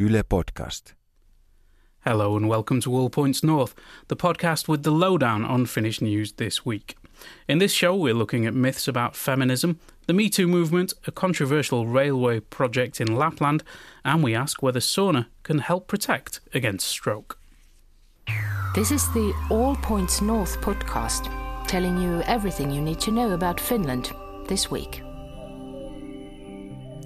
Yle Podcast. Hello and welcome to All Points North, the podcast with the lowdown on Finnish news this week. In this show, we're looking at myths about feminism, the Me Too movement, a controversial railway project in Lapland, and we ask whether sauna can help protect against stroke. This is the All Points North podcast, telling you everything you need to know about Finland this week.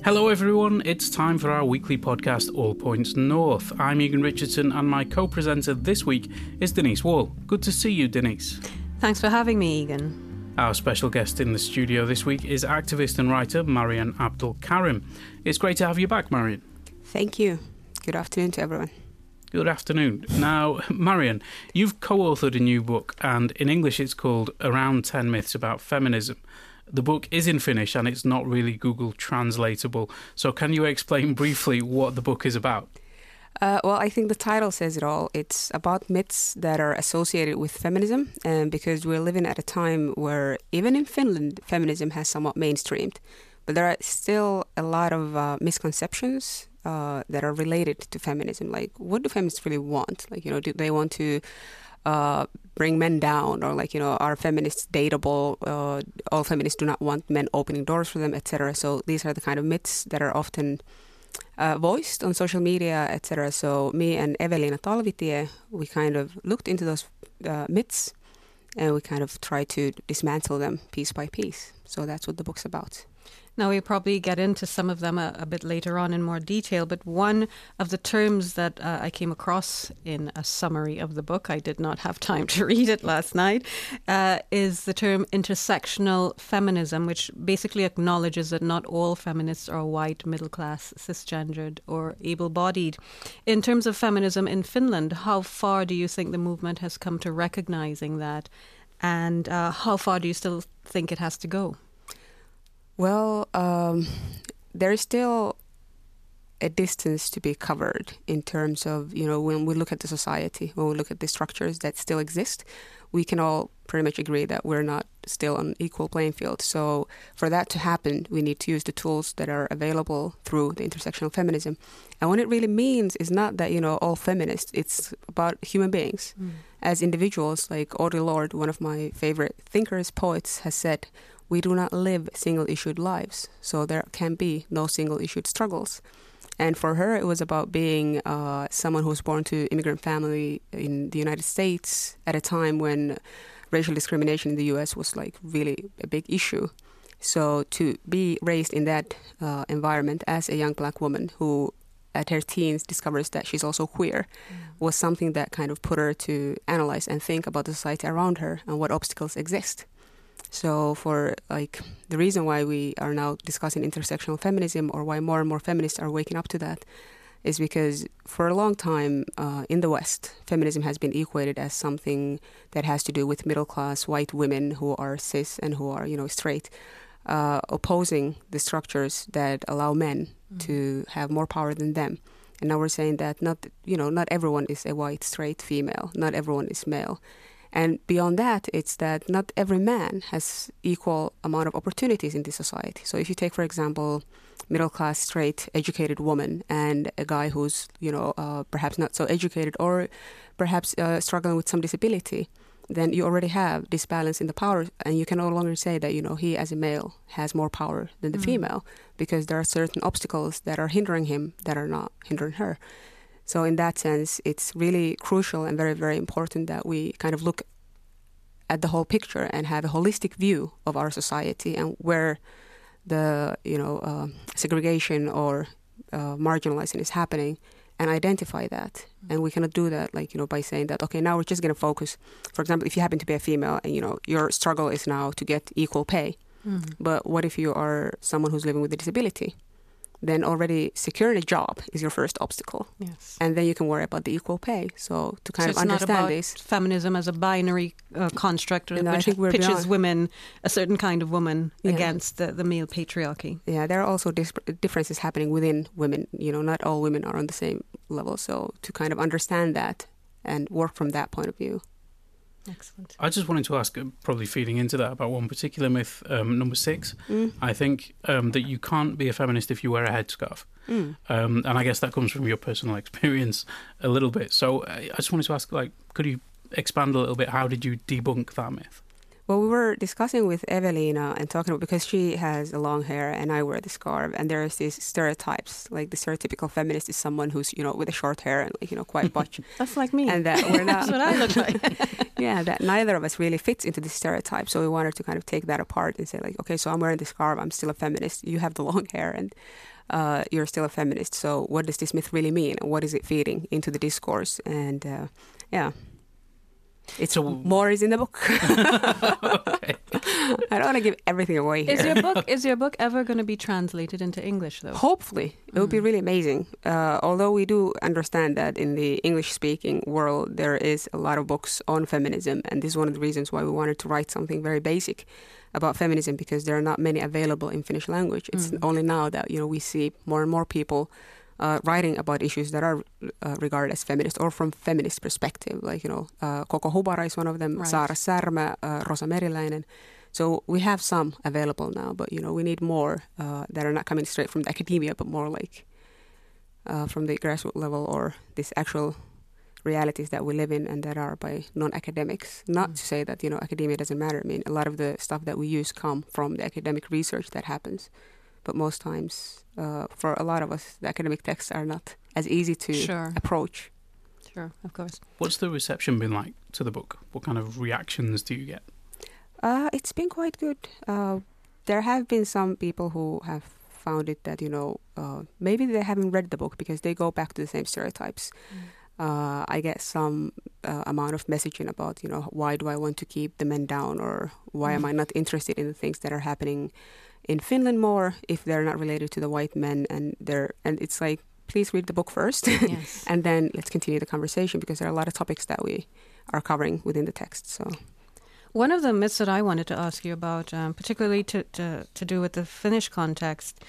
Hello, everyone. It's time for our weekly podcast, All Points North. I'm Egan Richardson, and my co presenter this week is Denise Wall. Good to see you, Denise. Thanks for having me, Egan. Our special guest in the studio this week is activist and writer Maryan Abdulkarim. It's great to have you back, Maryan. Thank you. Good afternoon to everyone. Good afternoon. Now, Maryan, you've co authored a new book, and in English it's called Around 10 Myths About Feminism. The book is in Finnish and it's not really Google translatable. So, can you explain briefly what the book is about? Uh, well, I think the title says it all. It's about myths that are associated with feminism, and because we're living at a time where, even in Finland, feminism has somewhat mainstreamed, but there are still a lot of uh, misconceptions uh, that are related to feminism. Like, what do feminists really want? Like, you know, do they want to uh, bring men down or like you know are feminists dateable uh, all feminists do not want men opening doors for them etc so these are the kind of myths that are often uh, voiced on social media etc so me and evelina talvitie we kind of looked into those uh, myths and we kind of try to dismantle them piece by piece. So that's what the book's about now, we'll probably get into some of them a, a, bit later on in more detail, but one of the terms that uh, I came across in a summary of the book, I did not have time to read it last night, uh, is the term intersectional feminism, which basically acknowledges that not all feminists are white, middle class, cisgendered, or able bodied. In terms of feminism in Finland, how far do you think the movement has come to recognizing that? And uh, how far do you still think it has to go? Well, um, there is still a distance to be covered in terms of, you know, when we look at the society, when we look at the structures that still exist, we can all pretty much agree that we're not still on equal playing field. So for that to happen, we need to use the tools that are available through the intersectional feminism. And what it really means is not that, you know, all feminists, it's about human beings. Mm. As individuals, like Audre Lorde, one of my favorite thinkers, poets, has said, we do not live single issued lives, so there can be no single issued struggles. And for her, it was about being uh, someone who was born to immigrant family in the United States at a time when racial discrimination in the U.S. was like really a big issue. So to be raised in that uh, environment as a young black woman who at her teens discovers that she's also queer mm. was something that kind of put her to analyze and think about the society around her and what obstacles exist. So for like the reason why we are now discussing intersectional feminism or why more and more feminists are waking up to that is because for a long time uh, in the West, feminism has been equated as something that has to do with middle class white women who are cis and who are you know straight, uh, opposing the structures that allow men mm. to have more power than them. And now we're saying that not you know not everyone is a white straight female, not everyone is male, and beyond that, it's that not every man has equal amount of opportunities in this society. So if you take, for example, middle class, straight, educated woman and a guy who's, you know, uh, perhaps not so educated or perhaps uh, struggling with some disability, then you already have this balance in the power and you can no longer say that, you know, he as a male has more power than the mm. female because there are certain obstacles that are hindering him that are not hindering her. So in that sense, it's really crucial and very, very important that we kind of look at the whole picture and have a holistic view of our society and where the you know uh, segregation or uh, marginalizing is happening and identify that. And we cannot do that like you know by saying that okay now we're just going to focus. For example if you happen to be a female and you know your struggle is now to get equal pay mm-hmm. but what if you are someone who's living with a disability then already securing a job is your first obstacle. Yes. And then you can worry about the equal pay. So to kind so of understand this. feminism as a binary uh, construct which pitches beyond. women, a certain kind of woman, yeah. against the, the male patriarchy. Yeah, there are also dis- differences happening within women. You know, not all women are on the same level. So to kind of understand that and work from that point of view. Excellent. I just wanted to ask, uh, probably feeding into that, about one particular myth, um, number six. Mm. I think um, that you can't be a feminist if you wear a headscarf. Mm. Um, and I guess that comes from your personal experience a little bit. So uh, I just wanted to ask, like, could you expand a little bit? How did you debunk that myth? Well, we were discussing with Evelina and talking about because she has a long hair and I wear the scarf, and there's these stereotypes. Like the stereotypical feminist is someone who's you know with a short hair and like you know quite butch, That's like me. and that we're not. That's what I look like. yeah, that neither of us really fits into this stereotype. So we wanted to kind of take that apart and say like, okay, so I'm wearing the scarf, I'm still a feminist. You have the long hair, and uh, you're still a feminist. So what does this myth really mean? What is it feeding into the discourse? And uh, yeah. It's So- more is in the book. okay. I don't want to give everything away here. Is your book is your book ever going to be translated into English though? Hopefully, it would be Mm. really amazing. Uh, although we do understand that in the English-speaking world, there is a lot of books on feminism, and this is one of the reasons why we wanted to write something very basic about feminism because there are not many available in Finnish language. It's Mm. only now that you know we see more and more people uh, writing about issues that are uh, regarded as feminist or from feminist perspective. Like you know, uh, Koko Hubara is one of them, Right. Saara Särmä, uh, Rosa Meriläinen. So we have some available now, but you know we need more uh, that are not coming straight from the academia, but more like uh, from the grassroots level or this actual realities that we live in and that are by non-academics. Not Mm. to say that you know academia doesn't matter. I mean, a lot of the stuff that we use come from the academic research that happens, but most times, uh, for a lot of us, the academic texts are not as easy to Sure. approach. Sure, of course. What's the reception been like to the book? What kind of reactions do you get? Uh, it's been quite good. Uh, there have been some people who have found it that you know uh, maybe they haven't read the book because they go back to the same stereotypes. Uh, I get some uh, amount of messaging about you know why do I want to keep the men down or why am I not interested in the things that are happening in Finland more if they're not related to the white men and they're and it's like please read the book first Yes. and then let's continue the conversation because there are a lot of topics that we are covering within the text. So One of the myths that I wanted to ask you about, um, particularly to, to, to do with the Finnish context,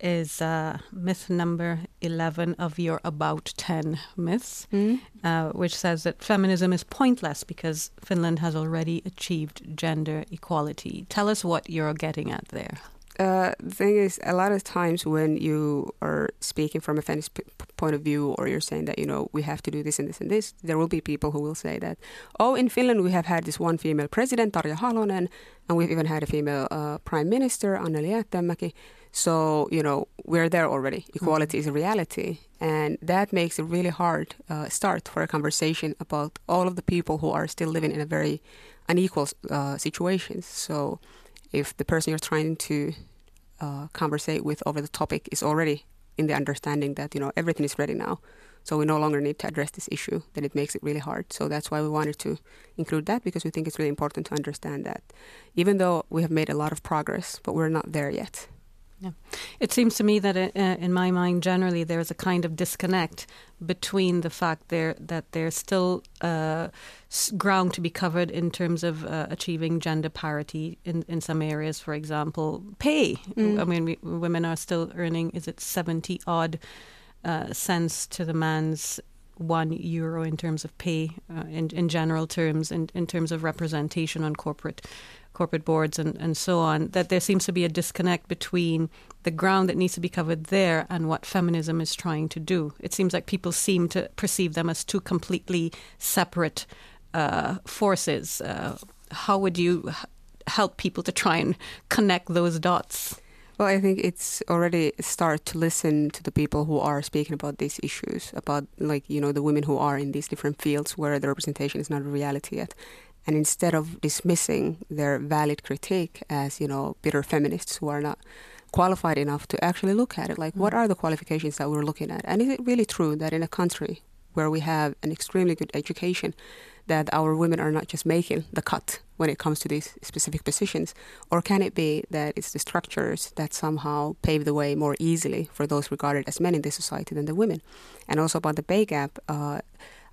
is uh, myth number 11 of your About 10 myths, uh, which says that feminism is pointless because Finland has already achieved gender equality. Tell us what you're getting at there. Uh, the thing is, a lot of times when you are speaking from a feminist p- point of view, or you're saying that you know we have to do this and this and this, there will be people who will say that, oh, in Finland we have had this one female president, Tarja Halonen, and we've even had a female uh, prime minister, Anneli Jäätteenmäki. So you know we're there already. Equality is a reality, and that makes it really hard uh, start for a conversation about all of the people who are still living in a very unequal uh, situations. So if the person you're trying to uh, conversate with over the topic is already in the understanding that you know everything is ready now, so we no longer need to address this issue, then it makes it really hard. So that's why we wanted to include that because we think it's really important to understand that even though we have made a lot of progress, but we're not there yet. It seems to me that, uh, in my mind, generally there's a kind of disconnect between the fact there that there's still uh, ground to be covered in terms of uh, achieving gender parity in, in some areas. For example, pay. Mm. I mean, we, women are still earning is it seventy odd uh, cents to the man's one euro in terms of pay uh, in in general terms, in in terms of representation on corporate corporate boards and, and so on, that there seems to be a disconnect between the ground that needs to be covered there and what feminism is trying to do. It seems like people seem to perceive them as two completely separate uh, forces. Uh, how would you h- help people to try and connect those dots? Well, I think it's already start to listen to the people who are speaking about these issues, about like you know the women who are in these different fields where the representation is not a reality yet, and instead of dismissing their valid critique as you know bitter feminists who are not qualified enough to actually look at it, like what are the qualifications that we're looking at, and is it really true that in a country where we have an extremely good education, that our women are not just making the cut when it comes to these specific positions? Or can it be that it's the structures that somehow pave the way more easily for those regarded as men in this society than the women? And also about the pay gap, uh,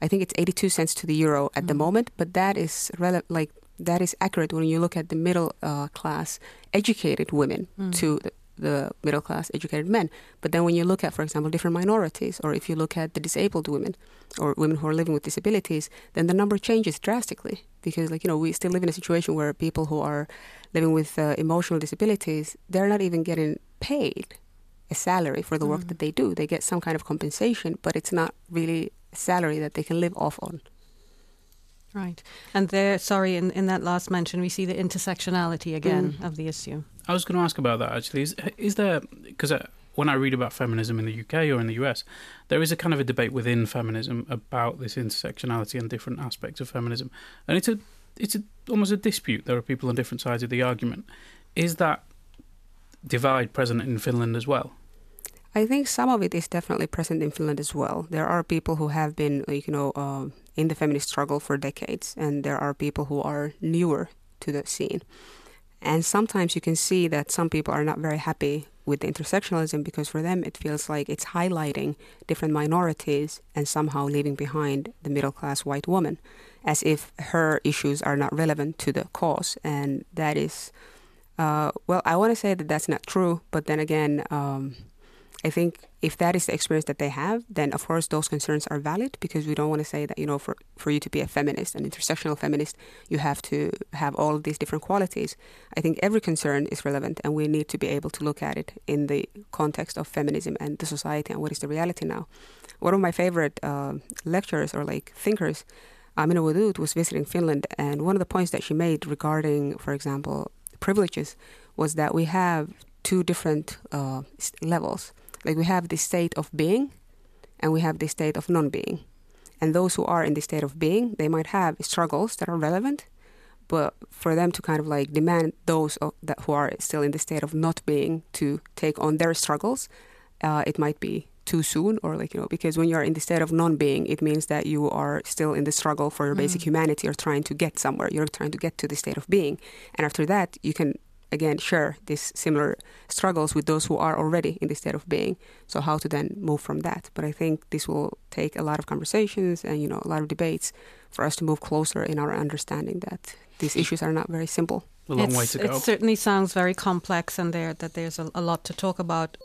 I think it's 82 cents to the euro at the moment, but that is rele- like that is accurate when you look at the middle uh, class educated women to the, the middle class educated men. But then when you look at, for example, different minorities, or if you look at the disabled women or women who are living with disabilities, then the number changes drastically because, like you know, we still live in a situation where people who are living with uh, emotional disabilities, they're not even getting paid a salary for the work mm. that they do. They get some kind of compensation, but it's not really salary that they can live off on. Right. And there, sorry, in, in that last mention, we see the intersectionality again mm. of the issue. I was going to ask about that actually. Is, is there, because uh, when I read about feminism in the UK or in the US, there is a kind of a debate within feminism about this intersectionality and different aspects of feminism. And it's a, it's a, almost a dispute. There are people on different sides of the argument. Is that divide present in Finland as well? I think some of it is definitely present in Finland as well. There are people who have been, you know, uh, in the feminist struggle for decades, and there are people who are newer to the scene. And sometimes you can see that some people are not very happy with the intersectionalism because for them it feels like it's highlighting different minorities and somehow leaving behind the middle class white woman as if her issues are not relevant to the cause. And that is, uh, well, I want to say that that's not true, but then again, um, I think if that is the experience that they have, then of course those concerns are valid because we don't want to say that, you know, for, for you to be a feminist, an intersectional feminist, you have to have all of these different qualities. I think every concern is relevant and we need to be able to look at it in the context of feminism and the society and what is the reality now. One of my favorite uh, lecturers or like thinkers, Amina Wadud, was visiting Finland and one of the points that she made regarding, for example, privileges was that we have two different uh, levels like we have this state of being and we have this state of non being. And those who are in the state of being, they might have struggles that are relevant, but for them to kind of like demand those that who are still in the state of not being to take on their struggles, uh, it might be too soon or like you know because when you're in the state of non-being it means that you are still in the struggle for your basic mm. humanity or trying to get somewhere you're trying to get to the state of being and after that you can again share these similar struggles with those who are already in the state of being. So how to then move from that? But I think this will take a lot of conversations and you know a lot of debates for us to move closer in our understanding that these issues are not very simple. A long it's, way to go. It certainly sounds very complex, and there that there's a, a lot to talk about.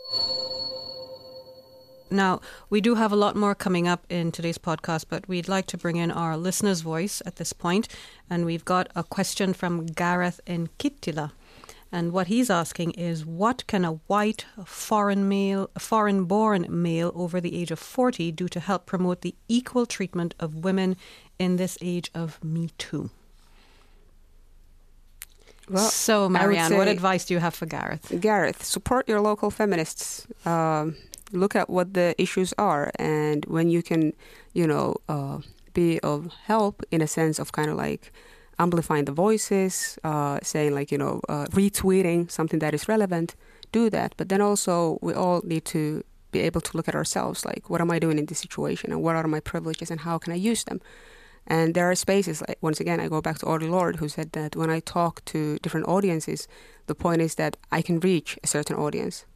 Now, we do have a lot more coming up in today's podcast, but we'd like to bring in our listener's voice at this point, and we've got a question from Gareth in Kittilä. And what he's asking is what can a white foreign male, foreign born male over the age of 40 do to help promote the equal treatment of women in this age of Me Too? Well, so, Marianne, what advice do you have for Gareth? Gareth, support your local feminists. Um, look at what the issues are, and when you can, you know, uh, be of help in a sense of kind of like amplifying the voices, uh, saying like you know uh, retweeting something that is relevant, do that. But then also we all need to be able to look at ourselves, like what am I doing in this situation, and what are my privileges, and how can I use them. And there are spaces like once again I go back to Audre Lorde who said that when I talk to different audiences, the point is that I can reach a certain audience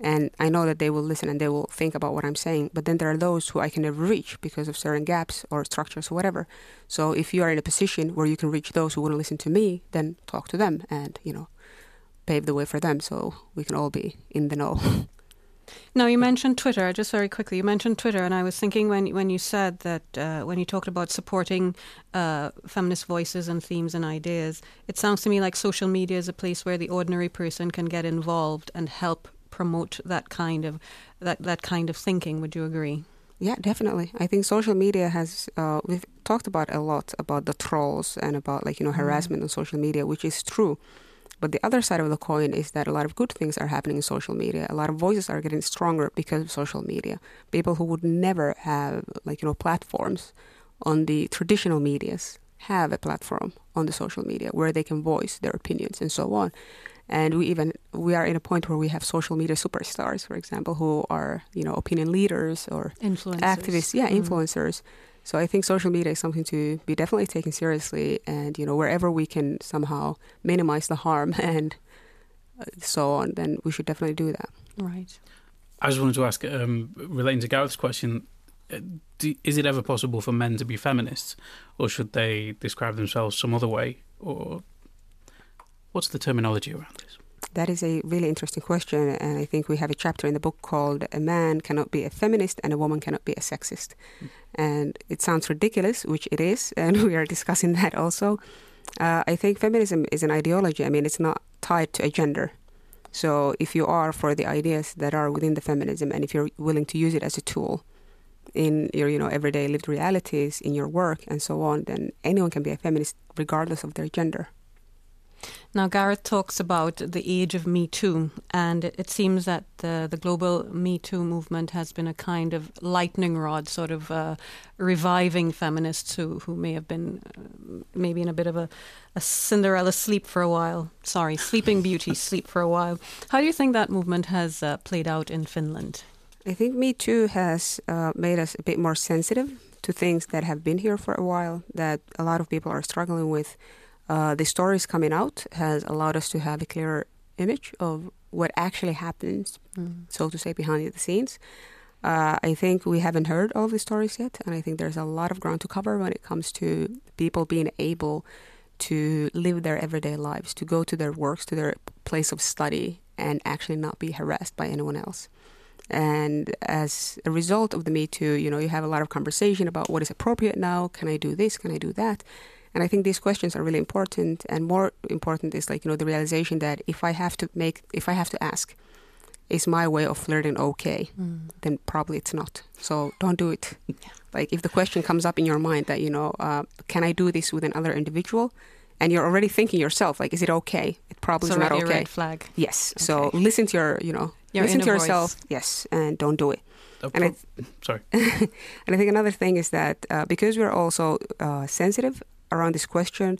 and I know that they will listen and they will think about what I'm saying. But then there are those who I can never reach because of certain gaps or structures or whatever. So if you are in a position where you can reach those who want to listen to me, then talk to them and you know pave the way for them so we can all be in the know. Now you mentioned Twitter. Just very quickly, you mentioned Twitter, and I was thinking when when you said that uh, when you talked about supporting uh, feminist voices and themes and ideas, it sounds to me like social media is a place where the ordinary person can get involved and help promote that kind of that that kind of thinking. Would you agree? Yeah, definitely. I think social media has uh, we've talked about a lot about the trolls and about like you know mm-hmm. harassment mm. on social media, which is true. But the other side of the coin is that a lot of good things are happening in social media. A lot of voices are getting stronger because of social media. People who would never have like you know platforms on the traditional medias have a platform on the social media where they can voice their opinions and so on and we even we are in a point where we have social media superstars, for example, who are you know opinion leaders or influencers. activists, yeah, mm. influencers. So I think social media is something to be definitely taken seriously, and you know wherever we can somehow minimize the harm and uh, so on, then we should definitely do that. Right. I just wanted to ask, um, relating to Gareth's question, uh, do, is it ever possible for men to be feminists, or should they describe themselves some other way, or What's the terminology around this? That is a really interesting question, and I think we have a chapter in the book called "A Man Cannot Be a Feminist and a Woman Cannot Be a Sexist," mm. and it sounds ridiculous, which it is, and we are discussing that also. Uh, I think feminism is an ideology. I mean, it's not tied to a gender. So if you are for the ideas that are within the feminism, and if you're willing to use it as a tool in your, you know, everyday lived realities, in your work, and so on, then anyone can be a feminist regardless of their gender. Now, Gareth talks about the age of Me Too, and it, it, seems that the, the global Me Too movement has been a kind of lightning rod, sort of uh, reviving feminists who, who may have been uh, maybe in a bit of a, a Cinderella sleep for a while. Sorry, Sleeping Beauty sleep for a while. How do you think that movement has uh, played out in Finland? I think Me Too has uh, made us a bit more sensitive to things that have been here for a while, that a lot of people are struggling with uh, the stories coming out has allowed us to have a clearer image of what actually happens, mm. so to say, behind the scenes. Uh, I think we haven't heard all the stories yet, and I think there's a lot of ground to cover when it comes to people being able to live their everyday lives, to go to their works, to their place of study, and actually not be harassed by anyone else. And as a result of the Me Too, you know, you have a lot of conversation about what is appropriate now. Can I do this? Can I do that? And I think these questions are really important. And more important is like, you know, the realization that if I have to make, if I have to ask, is my way of flirting okay? Mm. Then probably it's not. So don't do it. Like if the question comes up in your mind that, you know, uh, can I do this with another individual? And you're already thinking yourself, like, is it okay? It probably is not okay. red flag. Yes. Okay. So listen to your, you know, your listen to yourself. Voice. Yes, and don't do it. Oh, and I th- sorry. and I think another thing is that uh, because we're also uh, sensitive around this question.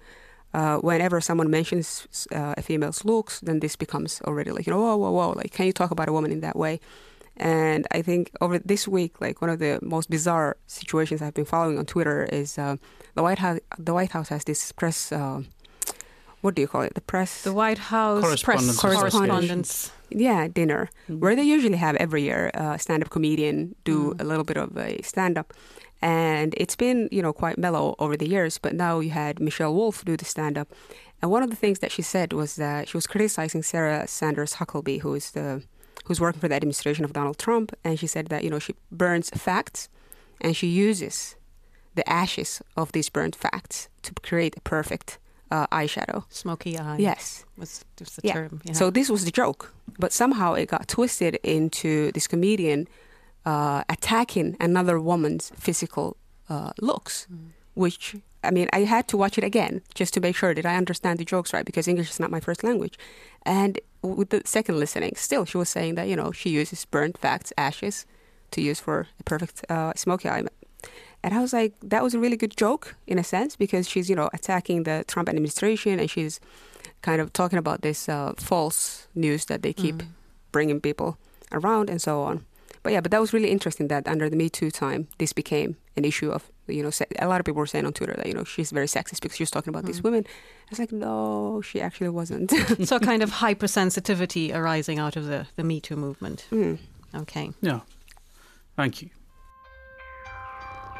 Uh, whenever someone mentions uh, a female's looks, then this becomes already like, you know, whoa, whoa, whoa, like, can you talk about a woman in that way? And I think over this week, like one of the most bizarre situations I've been following on Twitter is uh, the White House. The White House has this press. Uh, what do you call it? The press. The White House correspondence. press correspondence. Yeah, dinner mm-hmm. where they usually have every year a uh, stand-up comedian do mm. a little bit of a stand-up. And it's been, you know, quite mellow over the years, but now you had Michelle Wolf do the stand up. And one of the things that she said was that she was criticizing Sarah Sanders Huckabee, who is the who's working for the administration of Donald Trump, and she said that, you know, she burns facts and she uses the ashes of these burnt facts to create a perfect uh, eyeshadow. Smoky eye. Yes. Was just the yeah. term. Yeah. So this was the joke. But somehow it got twisted into this comedian uh, attacking another woman's physical uh, looks, mm. which I mean, I had to watch it again just to make sure that I understand the jokes right because English is not my first language. And with the second listening, still she was saying that you know she uses burnt facts, ashes, to use for a perfect uh, smoky eye. And I was like, that was a really good joke in a sense because she's you know attacking the Trump administration and she's kind of talking about this uh, false news that they keep mm. bringing people around and so on. But yeah, but that was really interesting that under the Me Too time, this became an issue of you know a lot of people were saying on Twitter that you know she's very sexist because she was talking about mm. these women. I was like, no, she actually wasn't. so a kind of hypersensitivity arising out of the the Me Too movement. Mm. Okay. Yeah. Thank you.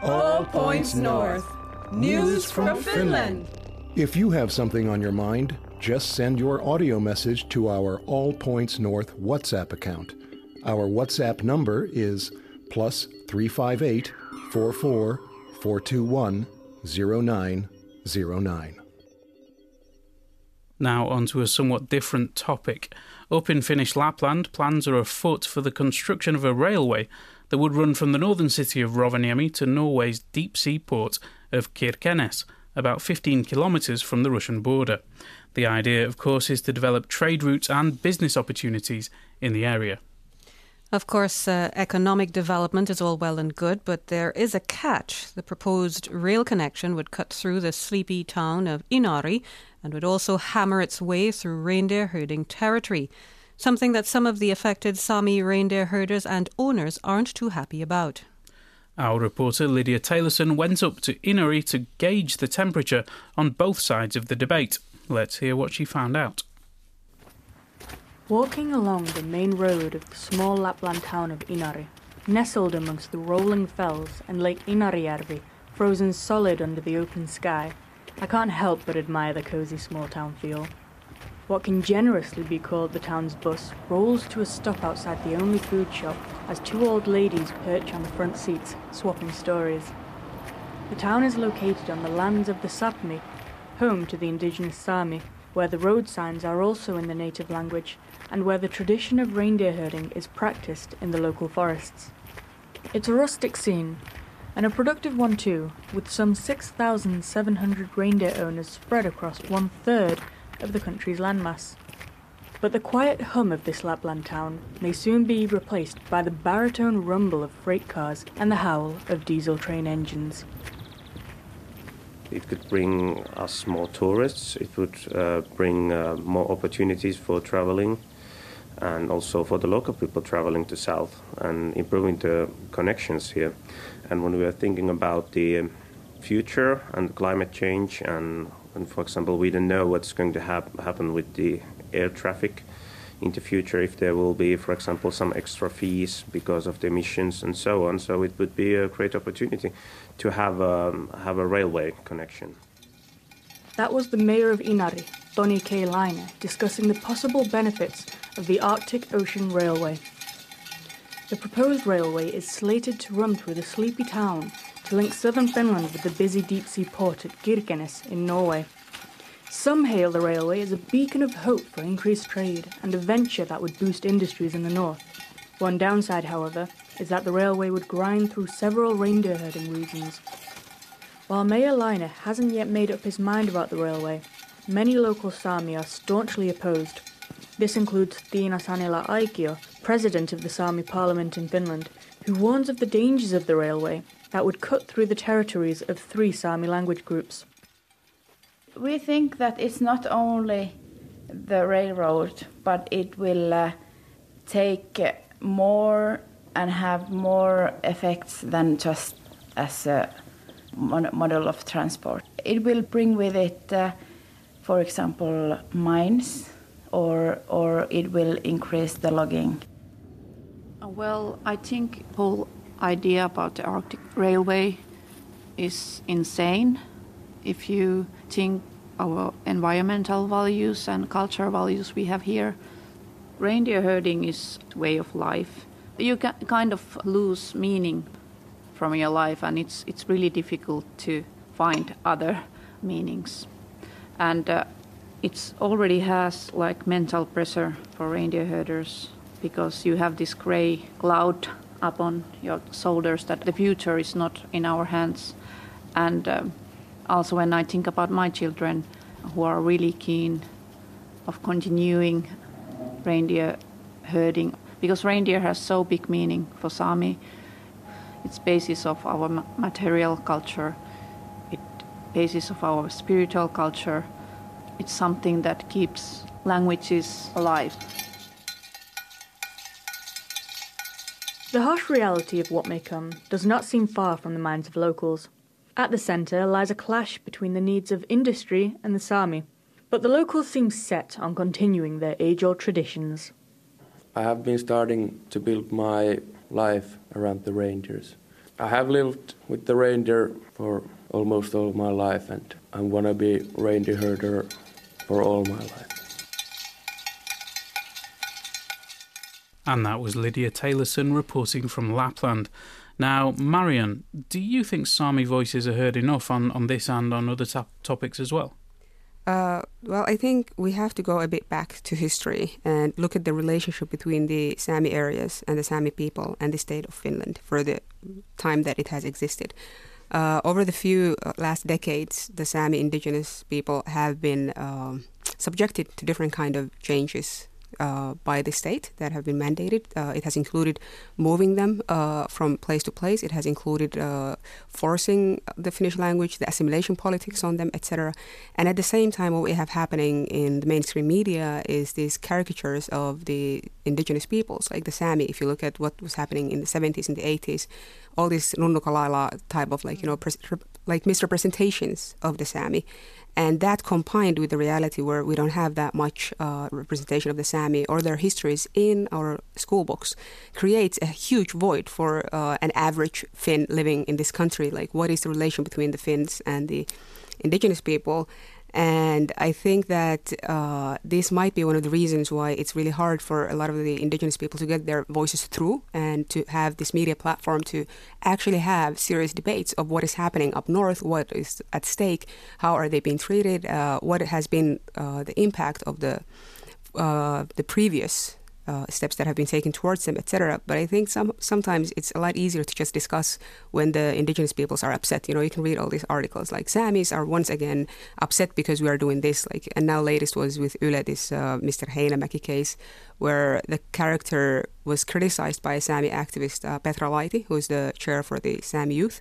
All points north. News from Finland. If you have something on your mind, just send your audio message to our All Points North WhatsApp account. Our WhatsApp number is plus 358 44 421 0909. Now, on to a somewhat different topic. Up in Finnish Lapland, plans are afoot for the construction of a railway that would run from the northern city of Rovaniemi to Norway's deep sea port of Kirkenes, about 15 kilometres from the Russian border. The idea, of course, is to develop trade routes and business opportunities in the area. Of course, uh, economic development is all well and good, but there is a catch. The proposed rail connection would cut through the sleepy town of Inari and would also hammer its way through reindeer herding territory, something that some of the affected Sami reindeer herders and owners aren't too happy about. Our reporter Lydia Taylorson went up to Inari to gauge the temperature on both sides of the debate. Let's hear what she found out. Walking along the main road of the small Lapland town of Inari, nestled amongst the rolling fells and Lake Inarijärvi, frozen solid under the open sky, I can't help but admire the cozy small town feel. What can generously be called the town's bus rolls to a stop outside the only food shop as two old ladies perch on the front seats, swapping stories. The town is located on the lands of the Sapmi, home to the indigenous Sami, where the road signs are also in the native language, and where the tradition of reindeer herding is practiced in the local forests. It's a rustic scene, and a productive one too, with some 6,700 reindeer owners spread across one third of the country's landmass. But the quiet hum of this Lapland town may soon be replaced by the baritone rumble of freight cars and the howl of diesel train engines. It could bring us more tourists, it would uh, bring uh, more opportunities for traveling and also for the local people traveling to south and improving the connections here. And when we are thinking about the future and climate change, and, and for example, we don't know what's going to hap- happen with the air traffic in the future, if there will be, for example, some extra fees because of the emissions and so on. So it would be a great opportunity to have, um, have a railway connection. That was the mayor of Inari, Toni K. Laine, discussing the possible benefits of the Arctic Ocean Railway. The proposed railway is slated to run through the sleepy town to link southern Finland with the busy deep sea port at Kirkenes in Norway. Some hail the railway as a beacon of hope for increased trade and a venture that would boost industries in the north. One downside, however, is that the railway would grind through several reindeer herding regions. While Mayor Laine hasn't yet made up his mind about the railway, many local Sami are staunchly opposed. This includes Tiina Sanila Aikio, president of the Sami parliament in Finland, who warns of the dangers of the railway that would cut through the territories of three Sami language groups. We think that it's not only the railroad, but it will uh, take more and have more effects than just as a model of transport. It will bring with it, uh, for example, mines, or or it will increase the logging. Well, I think whole idea about the Arctic Railway is insane. If you think our environmental values and cultural values we have here, reindeer herding is way of life. You can kind of lose meaning from your life, and it's it's really difficult to find other meanings. And uh, it already has like mental pressure for reindeer herders because you have this gray cloud upon your shoulders that the future is not in our hands. And um, also, when I think about my children who are really keen of continuing reindeer herding, because reindeer has so big meaning for Sami, it's basis of our material culture, it basis of our spiritual culture. It's something that keeps languages alive. The harsh reality of what may come does not seem far from the minds of locals. At the centre lies a clash between the needs of industry and the Sami, but the locals seem set on continuing their age old traditions. I have been starting to build my life around the reindeers. I have lived with the reindeer for almost all my life, and I want to be reindeer herder for all my life. And that was Lydia Taylorson reporting from Lapland. Now, Marion, do you think Sami voices are heard enough on, on this and on other top- topics as well? Uh, well, I think we have to go a bit back to history and look at the relationship between the Sami areas and the Sami people and the state of Finland for the time that it has existed. Uh, over the few uh, last decades, the Sami indigenous people have been um, subjected to different kind of changes uh, by the state that have been mandated. Uh, it has included moving them uh, from place to place. It has included uh, forcing the Finnish language, the assimilation politics on them, etc. And at the same time, what we have happening in the mainstream media is these caricatures of the indigenous peoples, like the Sami. If you look at what was happening in the 70s and the 80s, all these Nunnukalaila type of like you know pres- like misrepresentations of the Sami, and that combined with the reality where we don't have that much uh, representation of the Sami or their histories in our school books creates a huge void for uh, an average Finn living in this country. Like, what is the relation between the Finns and the indigenous people? And I think that uh, this might be one of the reasons why it's really hard for a lot of the indigenous people to get their voices through and to have this media platform to actually have serious debates of what is happening up north, what is at stake, how are they being treated, uh, what has been uh, the impact of the uh, the previous uh, steps that have been taken towards them, etc. But I think some sometimes it's a lot easier to just discuss when the indigenous peoples are upset. You know, you can read all these articles like Samis are once again upset because we are doing this. Like, and now latest was with Yle, this uh, Mr. Heinämäki case, where the character was criticized by a Sami activist, uh, Petra Laiti, who's the chair for the Sami youth.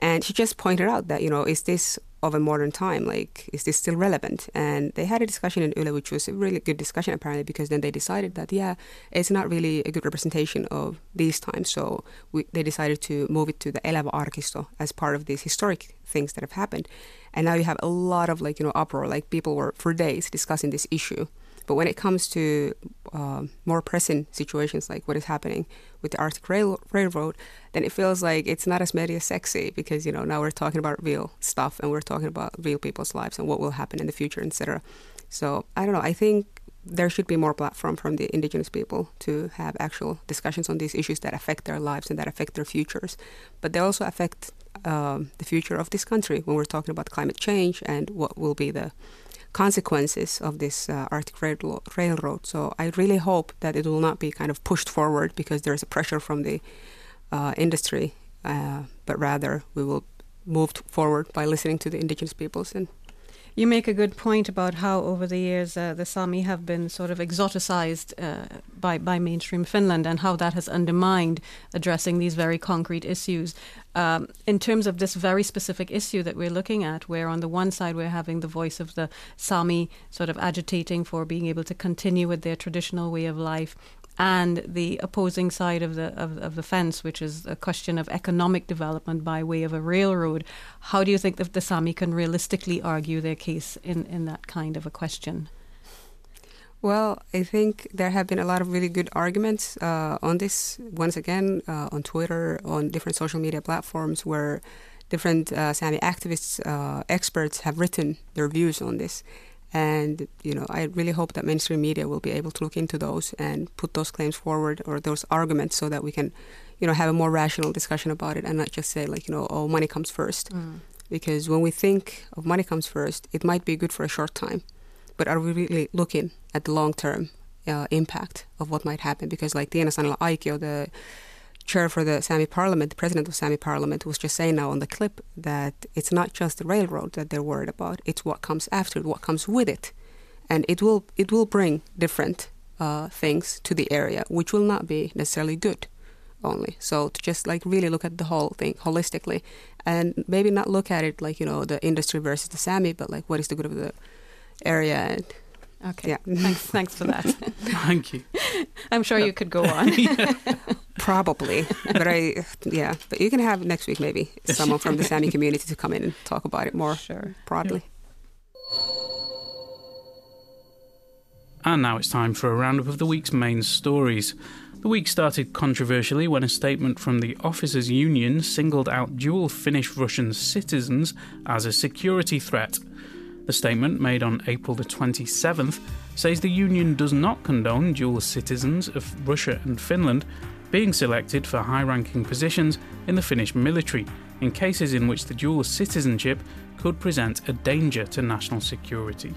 And she just pointed out that, you know, is this of a modern time? Like, is this still relevant? And they had a discussion in Yle, which was a really good discussion apparently, because then they decided that yeah, it's not really a good representation of these times. So we, they decided to move it to the Elävä Arkisto as part of these historic things that have happened. And now you have a lot of like you know uproar. Like people were for days discussing this issue. But when it comes to uh, more pressing situations like what is happening with the Arctic Rail- Railroad, then it feels like it's not as media sexy because you know now we're talking about real stuff and we're talking about real people's lives and what will happen in the future, etc. So I don't know. I think there should be more platform from the indigenous people to have actual discussions on these issues that affect their lives and that affect their futures, but they also affect um, the future of this country when we're talking about climate change and what will be the consequences of this uh, Arctic Rail- Railroad. So I really hope that it will not be kind of pushed forward because there is a pressure from the uh, industry, uh, but rather we will move forward by listening to the indigenous peoples and you make a good point about how over the years uh, the Sami have been sort of exoticized uh, by, by mainstream Finland and how that has undermined addressing these very concrete issues. Um, in terms of this very specific issue that we're looking at, where on the one side we're having the voice of the Sami sort of agitating for being able to continue with their traditional way of life, and the opposing side of the of, of, the fence, which is a question of economic development by way of a railroad. How do you think that the Sami can realistically argue their case in, in that kind of a question? Well, I think there have been a lot of really good arguments uh, on this. Once again, uh, on Twitter, on different social media platforms, where different uh, Sami activists, uh, experts have written their views on this. And you know, I really hope that mainstream media will be able to look into those and put those claims forward or those arguments so that we can, you know, have a more rational discussion about it and not just say like, you know, oh, money comes first. Mm. Because when we think of money comes first, it might be good for a short time, but are we really looking at the long term uh, impact of what might happen? Because like Tiina Sanila Aikio, the chair for the Sami Parliament, the president of Sami Parliament, was just saying now on the clip that it's not just the railroad that they're worried about; it's what comes after, what comes with it, and it will it will bring different uh, things to the area, which will not be necessarily good. Only so to just like really look at the whole thing holistically, and maybe not look at it like you know the industry versus the Sami, but like what is the good of the area and Okay. Yeah. Thanks. Thanks for that. Thank you. I'm sure you could go on. Probably, but I yeah. But you can have next week maybe someone from the Sami community to come in and talk about it more sure. broadly. And now it's time for a roundup of the week's main stories. The week started controversially when a statement from the Officers' Union singled out dual Finnish Russian citizens as a security threat. The statement, made on April the 27th, says the Union does not condone dual citizens of Russia and Finland being selected for high ranking positions in the Finnish military in cases in which the dual citizenship could present a danger to national security.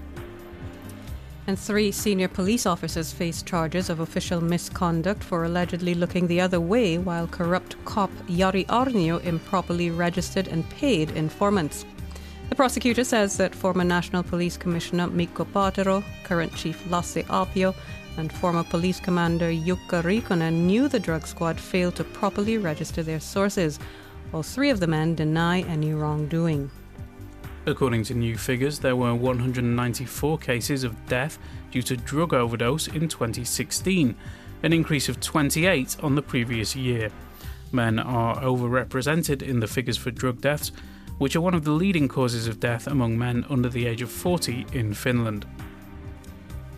And three senior police officers face charges of official misconduct for allegedly looking the other way while corrupt cop Jari Aarnio improperly registered and paid informants. The prosecutor says that former National Police Commissioner Mikko Paatero, current Chief Lasse Aapio, and former police commander Jukka Riikonen knew the drug squad failed to properly register their sources. while three of the men deny any wrongdoing. According to new figures, there were 194 cases of death due to drug overdose in 2016, an increase of 28 on the previous year. Men are overrepresented in the figures for drug deaths, which are one of the leading causes of death among men under the age of 40 in Finland.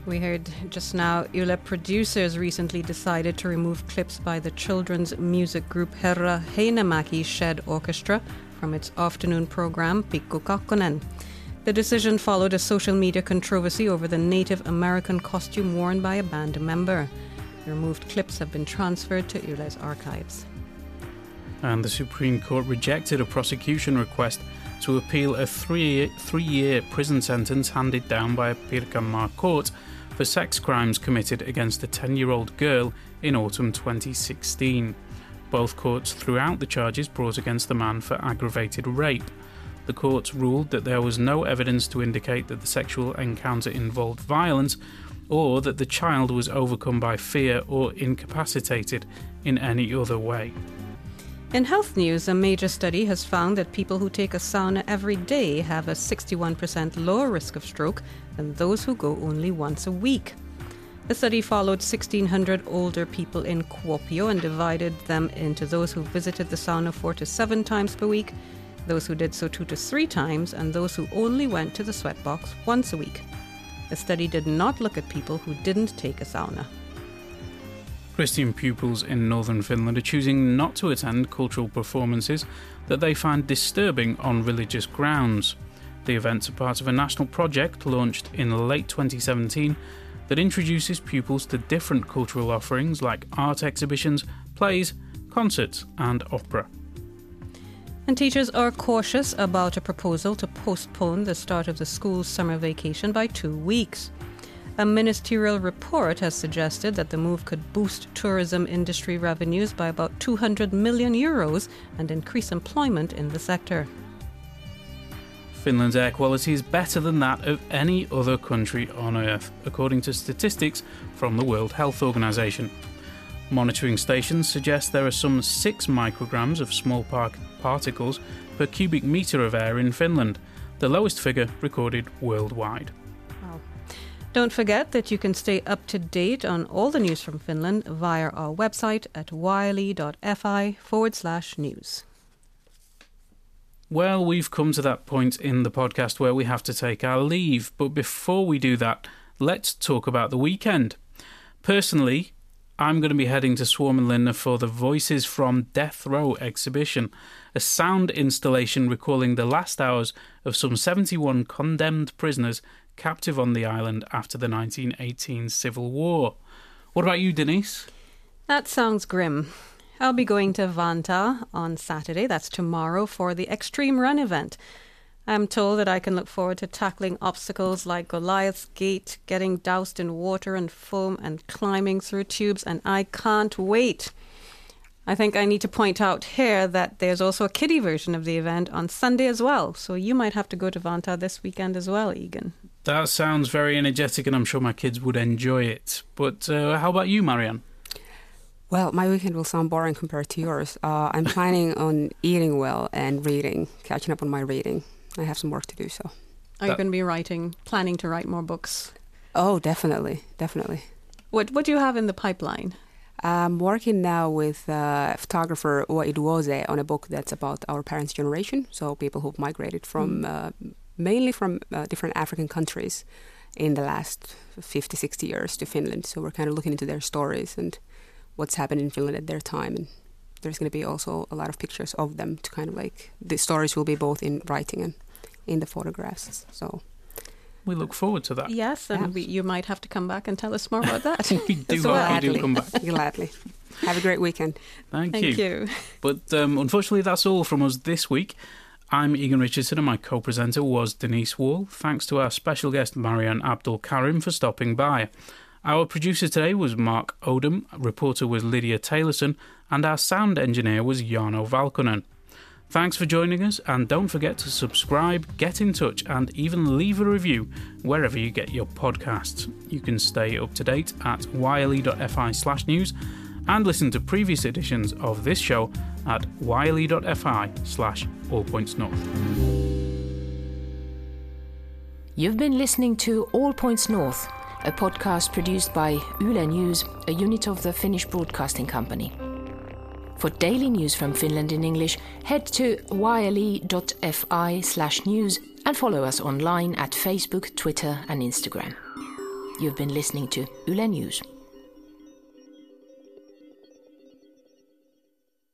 We heard just now Yle producers recently decided to remove clips by the children's music group Herra Heinämäki Shed Orchestra from its afternoon program Pikku Kakkonen. The decision followed a social media controversy over the Native American costume worn by a band member. The removed clips have been transferred to Yle's archives. And the Supreme Court rejected a prosecution request to appeal a three, three-year prison sentence handed down by a Pirkanmaa court for sex crimes committed against a 10-year-old girl in autumn 2016. Both courts threw out the charges brought against the man for aggravated rape. The courts ruled that there was no evidence to indicate that the sexual encounter involved violence or that the child was overcome by fear or incapacitated in any other way. In health news, a major study has found that people who take a sauna every day have a 61% lower risk of stroke than those who go only once a week. The study followed 1,600 older people in Kuopio and divided them into those who visited the sauna four to seven times per week those who did so two to three times, and those who only went to the sweatbox once a week. The study did not look at people who didn't take a sauna. Christian pupils in northern Finland are choosing not to attend cultural performances that they find disturbing on religious grounds. The events are part of a national project launched in late 2017 that introduces pupils to different cultural offerings like art exhibitions, plays, concerts, and opera. And teachers are cautious about a proposal to postpone the start of the school's summer vacation by two weeks. A ministerial report has suggested that the move could boost tourism industry revenues by about 200 million euros and increase employment in the sector. Finland's air quality is better than that of any other country on Earth, according to statistics from the World Health Organization. Monitoring stations suggest there are some 6 micrograms of small particles per cubic metre of air in Finland, the lowest figure recorded worldwide. Don't forget that you can stay up to date on all the news from Finland via our website at yle.fi forward slash news. Well, we've come to that point in the podcast where we have to take our leave, but before we do that, let's talk about the weekend. Personally, I'm going to be heading to Suomenlinna for the Voices from Death Row exhibition, a sound installation recalling the last hours of some 71 condemned prisoners captive on the island after the 1918 Civil War. What about you, Denise? That sounds grim. I'll be going to Vantaa on Saturday, that's tomorrow, for the Extreme Run event. I'm told that I can look forward to tackling obstacles like Goliath's Gate, getting doused in water and foam, and climbing through tubes, and I can't wait. I think I need to point out here that there's also a kiddie version of the event on Sunday as well, so you might have to go to Vantaa this weekend as well, Egan. That sounds very energetic, and I'm sure my kids would enjoy it. But uh, how about you, Maryan? Well, my weekend will sound boring compared to yours. Uh, I'm planning on eating well and reading, catching up on my reading. I have some work to do. So, are you going to be writing, planning to write more books? Oh, definitely, definitely. What What do you have in the pipeline? I'm working now with uh, photographer Uwa Iduozee on a book that's about our parents' generation, so people who've migrated from mm. uh, mainly from uh, different African countries in the last 50, 60 years to Finland. So we're kind of looking into their stories and what's happened in Finland at their time and there's going to be also a lot of pictures of them to kind of like the stories will be both in writing and in the photographs. So we look forward to that. Yes, and we, you might have to come back and tell us more about that. we do hope you do come back. Gladly. Have a great weekend. Thank, you. Thank you. you. But um, unfortunately, that's all from us this week. I'm Egan Richardson, and my co presenter was Denise Wall. Thanks to our special guest, Maryan Abdulkarim, for stopping by. Our producer today was Mark Odom, reporter was Lydia Taylorson, and our sound engineer was Jarno Valkonen. Thanks for joining us, and don't forget to subscribe, get in touch, and even leave a review wherever you get your podcasts. You can stay up to date at yle.fi slash news and listen to previous editions of this show at yle.fi slash all points north. You've been listening to All Points North, a podcast produced by Yle News, a unit of the Finnish Broadcasting Company. For daily news from Finland in English, head to yle.fi slash news and follow us online at Facebook, Twitter and Instagram. You've been listening to Yle News.